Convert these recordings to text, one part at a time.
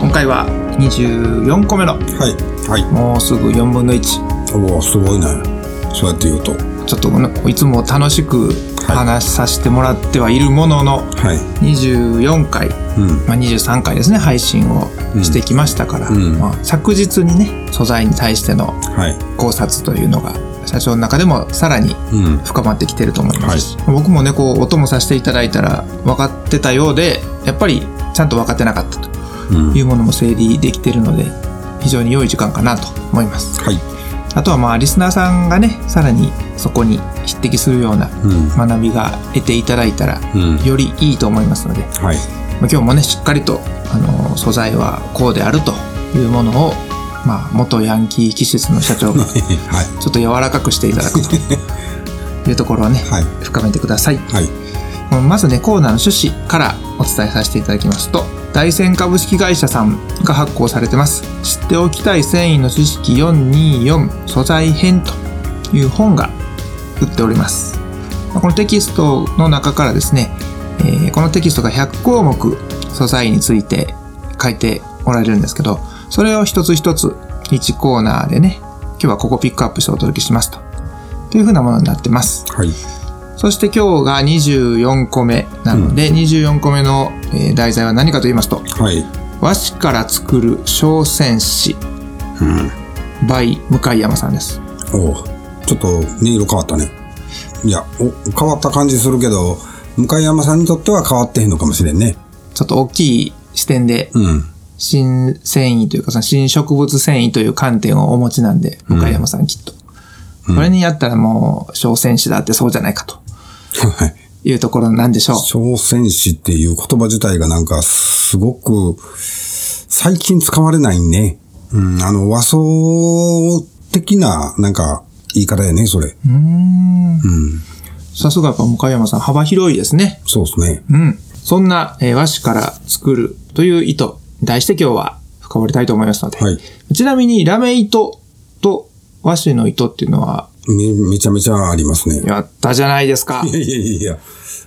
今回は24個目のはい。はい。もうすぐ4分の1おお、すごいね。そうやって言うと。ちょっとねいつも楽しく話させてもらってはいるものの、はい。24回、うん。まあ、23回ですね配信をしてきましたから、うんまあ、昨日にね素材に対してのはい。考察というのが社長の中でもさらにうん。深まってきてると思いますし、僕もねこう音もさせていただいたら分かってたようでやっぱりちゃんと分かってなかったとうん。いうものも整理できてるので非常に良い時間かなと思いますはい。あとはまあリスナーさんがねさらにそこに匹敵するようなうん。学びが得ていただいたらうん。よりいいと思いますので、はい。まあ、今日もねしっかりとあの素材はこうであるというものを、まあ、元ヤンキー気質の社長がち はい。ょっと柔らかくしていただくと いうところをね、はい。深めてくださいはい。まずねコーナーの趣旨からお伝えさせていただきますと大仙株式会社さんが発行されてます。知っておきたい繊維の知識424素材編という本が売っております。このテキストの中からですね、えこのテキストが100項目素材について書いておられるんですけどそれを一つ一つ1コーナーでね今日はここピックアップしてお届けしますと。というふうなものになってます。はい。そして今日が24個目なので、24個目の、えー題材は何かと言いますと、はい。和紙から作る小線紙、うん。by 向山さんです。おお。ちょっと音色変わったね。いや、お、変わった感じするけど、向山さんにとっては変わってへんのかもしれんね。ちょっと大きい視点で、うん。新繊維というか、新植物繊維という観点をお持ちなんで、向山さんきっと。これにやったらもう小線紙だってそうじゃないかとはい。いうところなんでしょう。小戦士っていう言葉自体がなんかすごく最近使われないね。うん、あの和装的ななんか言い方やね、それ。うーん。うん。さすがやっぱ向山さん幅広いですね。そうですね。うん。そんな、えー和紙から作るという意図に対して今日は深掘りたいと思いますので。はい。ちなみにラメ糸と和紙の糸っていうのは、め、めちゃめちゃありますね。やったじゃないですかい。やいやいや。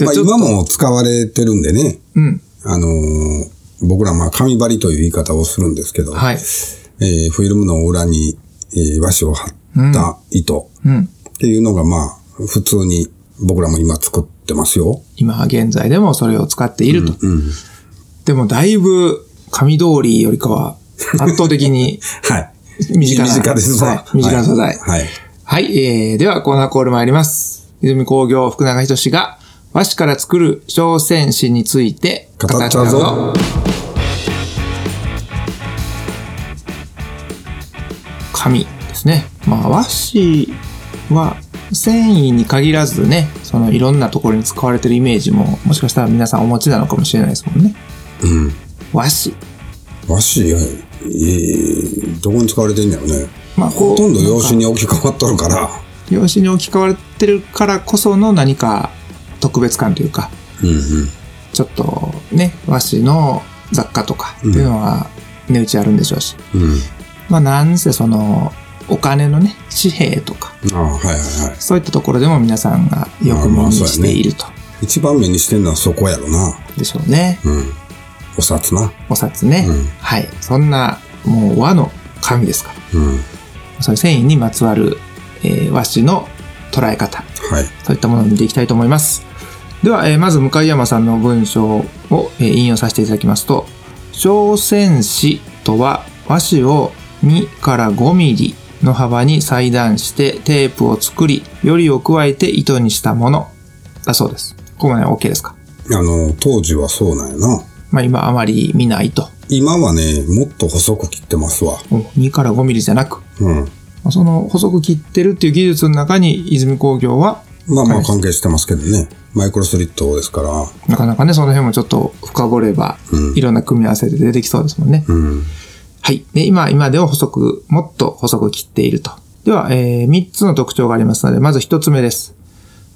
まあ今も使われてるんでね。うん。あのー僕らまあ紙張りという言い方をするんですけど、はい。えーフィルムの裏に、えー和紙を貼った糸うん。っていうのがまあ普通に僕らも今作ってますよ。今現在でもそれを使っていると。うん。でもだいぶ紙通りよりかは圧倒的に はい。身近な。身近ですわはい。身近な素材。はい。はい、えー、ではコーナーコール参ります。泉工業福永仁が和紙から作る小線紙について語っちゃうぞ。紙ですね。まあ和紙は繊維に限らずね、そのいろんなところに使われてるイメージももしかしたら皆さんお持ちなのかもしれないですもんね。うん。和紙。和紙、えー、どこに使われてんだろうね。まあほとんど用紙に置き換わっとるから。用紙に置き換わってるからこその何か特別感というか、うんうん。ちょっとね、和紙の雑貨とかっていうのは値打ちあるんでしょうし。うん。まあなんせそのお金のね、紙幣とか、ああ、はいはいはい。そういったところでも皆さんがよく目にしていると。一番目にしてんのはそこやろな。でしょうね。うん。お札な。お札ね。うんはい。そんな、もう和の紙ですから。うん。そういう繊維にまつわる、えー和紙の捉え方。はい。そういったものを見ていきたいと思います。では、えーまず向山さんの文章を、えー引用させていただきますと、小線紙とは和紙を2から5ミリの幅に裁断してテープを作り、よりを加えて糸にしたものだそうです。ここまでは OK ですか？あの、当時はそうなんやな。まあ今あまり見ないと。今はね、もっと細く切ってますわ。お2から5ミリじゃなく、うん。その細く切ってるっていう技術の中に泉工業はまあまあ関係してますけどね。マイクロスリットですから。なかなかね、その辺もちょっと深掘れば、うんいろんな組み合わせで出てきそうですもんね。うん。はい。で、今、今では細く、もっと細く切っていると。では、えー、3つの特徴がありますので、まず1つ目です。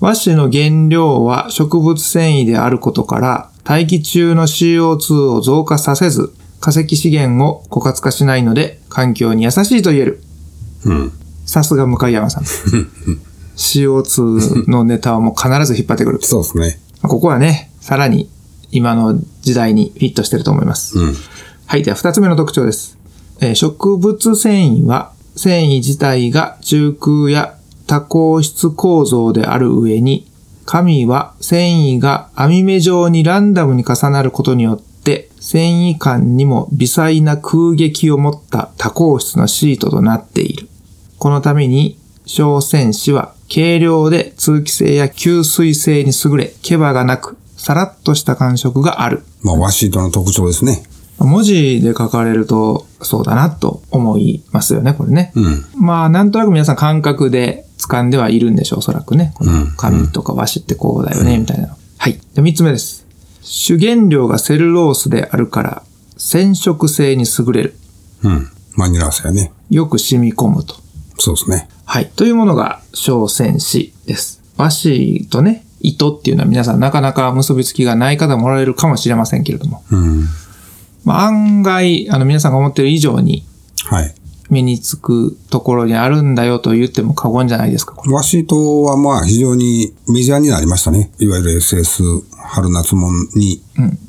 和紙の原料は植物繊維であることから、大気中の CO2 を増加させず、化石資源を枯渇化しないので、環境に優しいと言える。うん。さすが向山さん。CO2 のネタはもう必ず引っ張ってくる。そうですね。ここはね、さらに今の時代にフィットしてると思います。うん。はい。では、二つ目の特徴です。えー植物繊維は、繊維自体が中空や多孔質構造である上に、紙は繊維が網目状にランダムに重なることによって、繊維間にも微細な空撃を持った多孔質のシートとなっている。このために、小線紙は軽量で通気性や吸水性に優れ、毛羽がなく、さらっとした感触がある。まあ、和シートの特徴ですね。文字で書かれると、そうだなと思いますよね、これね。うん。まあ、なんとなく皆さん感覚で掴んではいるんでしょう、おそらくね。この紙とか和紙ってこうだよね、みたいな。はい。で、三つ目です。主原料がセルロースであるから、染色性に優れる。うん。マニラーさやね。よく染み込むと。そうですね。はい。というものが小線紙です。和紙とね、糸っていうのは皆さんなかなか結びつきがない方もおられるかもしれませんけれども。うん。まあ、案外、あの皆さんが思っている以上にはい。目につくところにあるんだよと言っても過言じゃないですか。これ和シートはまあ非常にメジャーになりましたね。いわゆる SS 春夏物に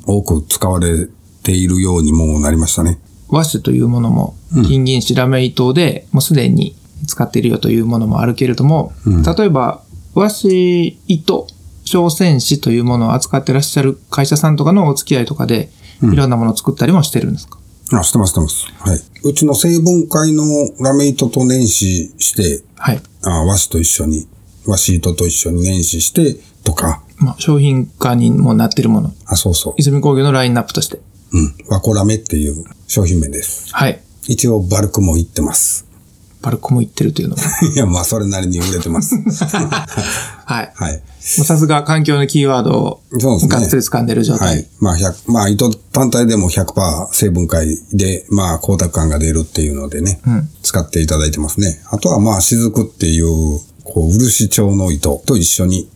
多く使われているようにもなりましたね。和紙というものも、金銀紙ラメ糸でもうすでに使っているよというものもあるけれども、例えば和紙糸、小線紙というものを扱ってらっしゃる会社さんとかのお付き合いとかで、いろんなものを作ったりもしてるんですか、あ、してます、してます。はい。うちの成分解のラメ糸と年始して、はい。あ和紙と一緒に、和紙糸と一緒に年始して、とか、まあ、商品化にもなってるもの。あ、そうそう。泉工業のラインナップとして。うん。和コラメっていう商品名です。はい。一応バルクも行ってます。バルコも言ってるというのも。いや、まあ、それなりに売れてます。はい。はい。さすが環境のキーワードをそうですね。がっつり掴んでる状態。はい。まあ、100、まあ、糸単体でも100%成分解で、まあ、光沢感が出るっていうのでね、うん使っていただいてますね。あとは、まあ、雫っていう、こう、漆調の糸と一緒に、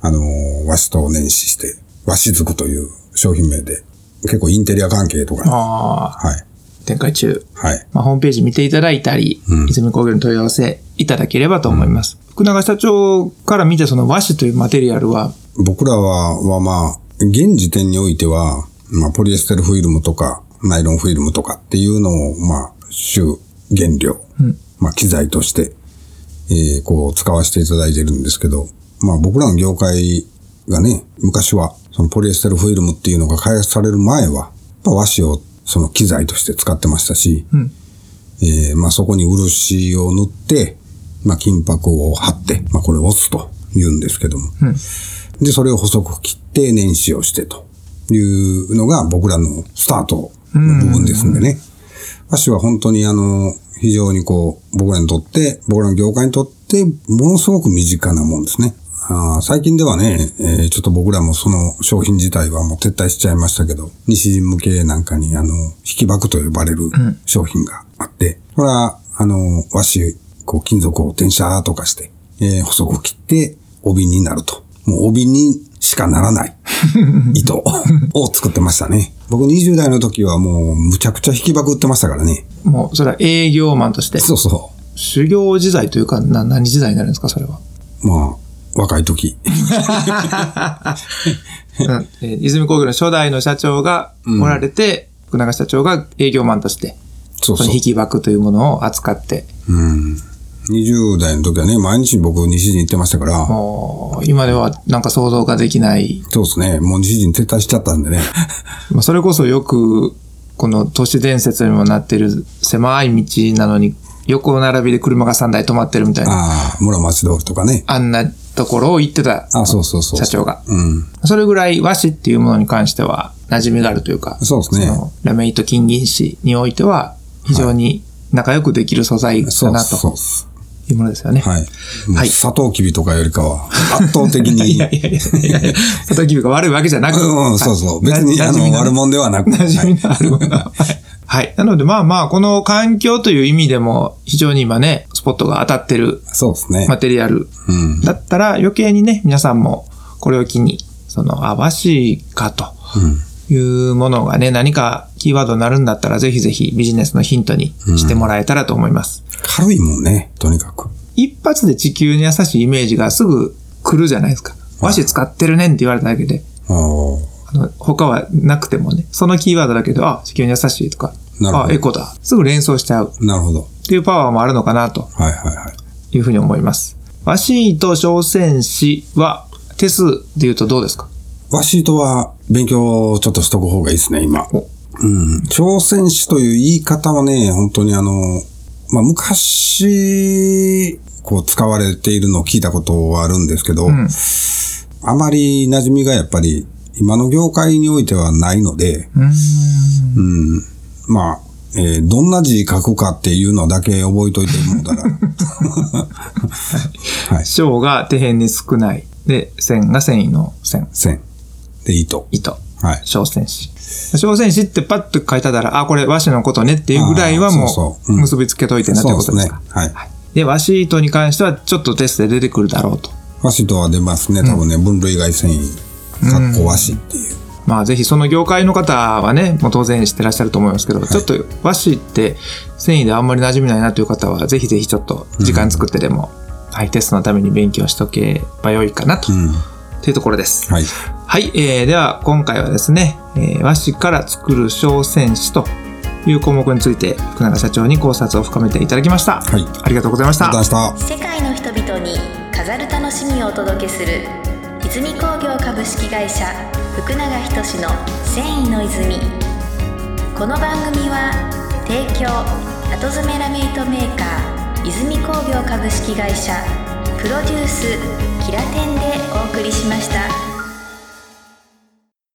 あのー和紙と年始して、和雫という商品名で、結構インテリア関係とか、ああ、はい。展開中。はい。まあ、ホームページ見ていただいたり、泉工業に問い合わせいただければと思います。福永社長から見てその和紙というマテリアルは、僕らは、はまあ、現時点においては、まあ、ポリエステルフィルムとか、ナイロンフィルムとかっていうのを、まあ、主原料、まあ、機材として、えーこう、使わせていただいてるんですけど、まあ、僕らの業界がね、昔は、そのポリエステルフィルムっていうのが開発される前は、和紙をその機材として使ってましたし、うんえーまあ、そこに漆を塗って、まあ、金箔を貼って、まあ、これを押すと言うんですけども、うんで、それを細く切って年始をしてというのが僕らのスタートの部分ですんでね。和紙は本当にあの、非常にこう、僕らにとって、僕らの業界にとって、ものすごく身近なもんですね。あー最近ではね、えーちょっと僕らもその商品自体はもう撤退しちゃいましたけど、西陣向けなんかにあの、引き箔と呼ばれる商品があって、これはあの、和紙、こう金属を転写とかして、えー細く切って帯になると。もう帯にしかならない 糸を作ってましたね。僕20代の時はもうむちゃくちゃ引き箔売ってましたからね。もうそれは営業マンとして、そうそ修行時代というか、な何時代になるんですか、それは。う。まあ、若い時。うんえー泉工業の初代の社長がおられて、福永社長が営業マンとして、そうそうその。引き箔というものを扱って、うん。20代の時はね、毎日僕西陣行ってましたから、もう今ではなんか想像ができない、そうですね。もう西陣撤退しちゃったんでね。まあそれこそよく、この都市伝説にもなってる狭い道なのに、横並びで車が3台止まってるみたいな、ああ、村町通りとかね。あんなところを行ってたあそうそうそう。社長が。うん。それぐらい和紙っていうものに関しては馴染みがあるというか、そうですねのラメイト金銀紙においては非常に仲良くできる素材そうだなとそうです。いうものですよね。はい。はいサトウキビとかよりかは、圧倒的に。いやいやいやいやいや、サトウキビが悪いわけじゃなくうんうん、そうそう。別に、あの、な馴染みの悪者ではなく。馴染みのあるものが。はい。なのでまあまあ、この環境という意味でも非常に今ね、スポットが当たってるそうですね。マテリアルうん。だったら余計にね、皆さんもこれを機に、その、あ、和紙かというものがね、何かキーワードになるんだったら、ぜひぜひビジネスのヒントにしてもらえたらと思います。軽いもんね、とにかく。一発で地球に優しいイメージがすぐ来るじゃないですか。和紙使ってるねんって言われただけで。あの他はなくてもね、そのキーワードだけど、あ、地球に優しいとか、あ、エコだ。すぐ連想しちゃうなるほど。っていうパワーもあるのかなとはいはいはい。いうふうに思います。ワシート小戦士は手数で言うとどうですか？ワシートは勉強ちょっとしとく方がいいですね、今。おうん。朝鮮史という言い方はね、本当にあの、まあ、昔、こう使われているのを聞いたことはあるんですけど、んあまり馴染みがやっぱり今の業界においてはないので、うーん。うん。まあ、えーどんな字書くかっていうのだけ覚えといてもうたら。はい。小が手辺に少ない。で、線が繊維の線。線。で、糸。糸。はい。小戦士。小戦士ってパッと書いたら、あ、これ和紙のことねっていうぐらいはもそう結びつけといてなってことですか。そうですね。はい。で、和紙糸に関してはちょっとテストで出てくるだろうと。和紙とは出ますね。多分ね、分類外繊維。かっこ和紙っていう。まあぜひその業界の方はね、もう当然知ってらっしゃると思いますけど、ちょっと和紙って繊維であんまり馴染みないなという方は、ぜひぜひちょっと時間作ってでも、はい、テストのために勉強しとけばよいかなと、うん。というところです。はい。はい、えー、では今回はですね、えー和紙から作る小戦士という項目について福永社長に考察を深めていただきました。はい。ありがとうございました。ありがとうございました。世界の人々に飾る楽しみをお届けする泉工業株式会社福永仁の繊維の泉この番組は提供後詰めラメイトメーカー泉工業株式会社プロデュースキラテンでお送りしました。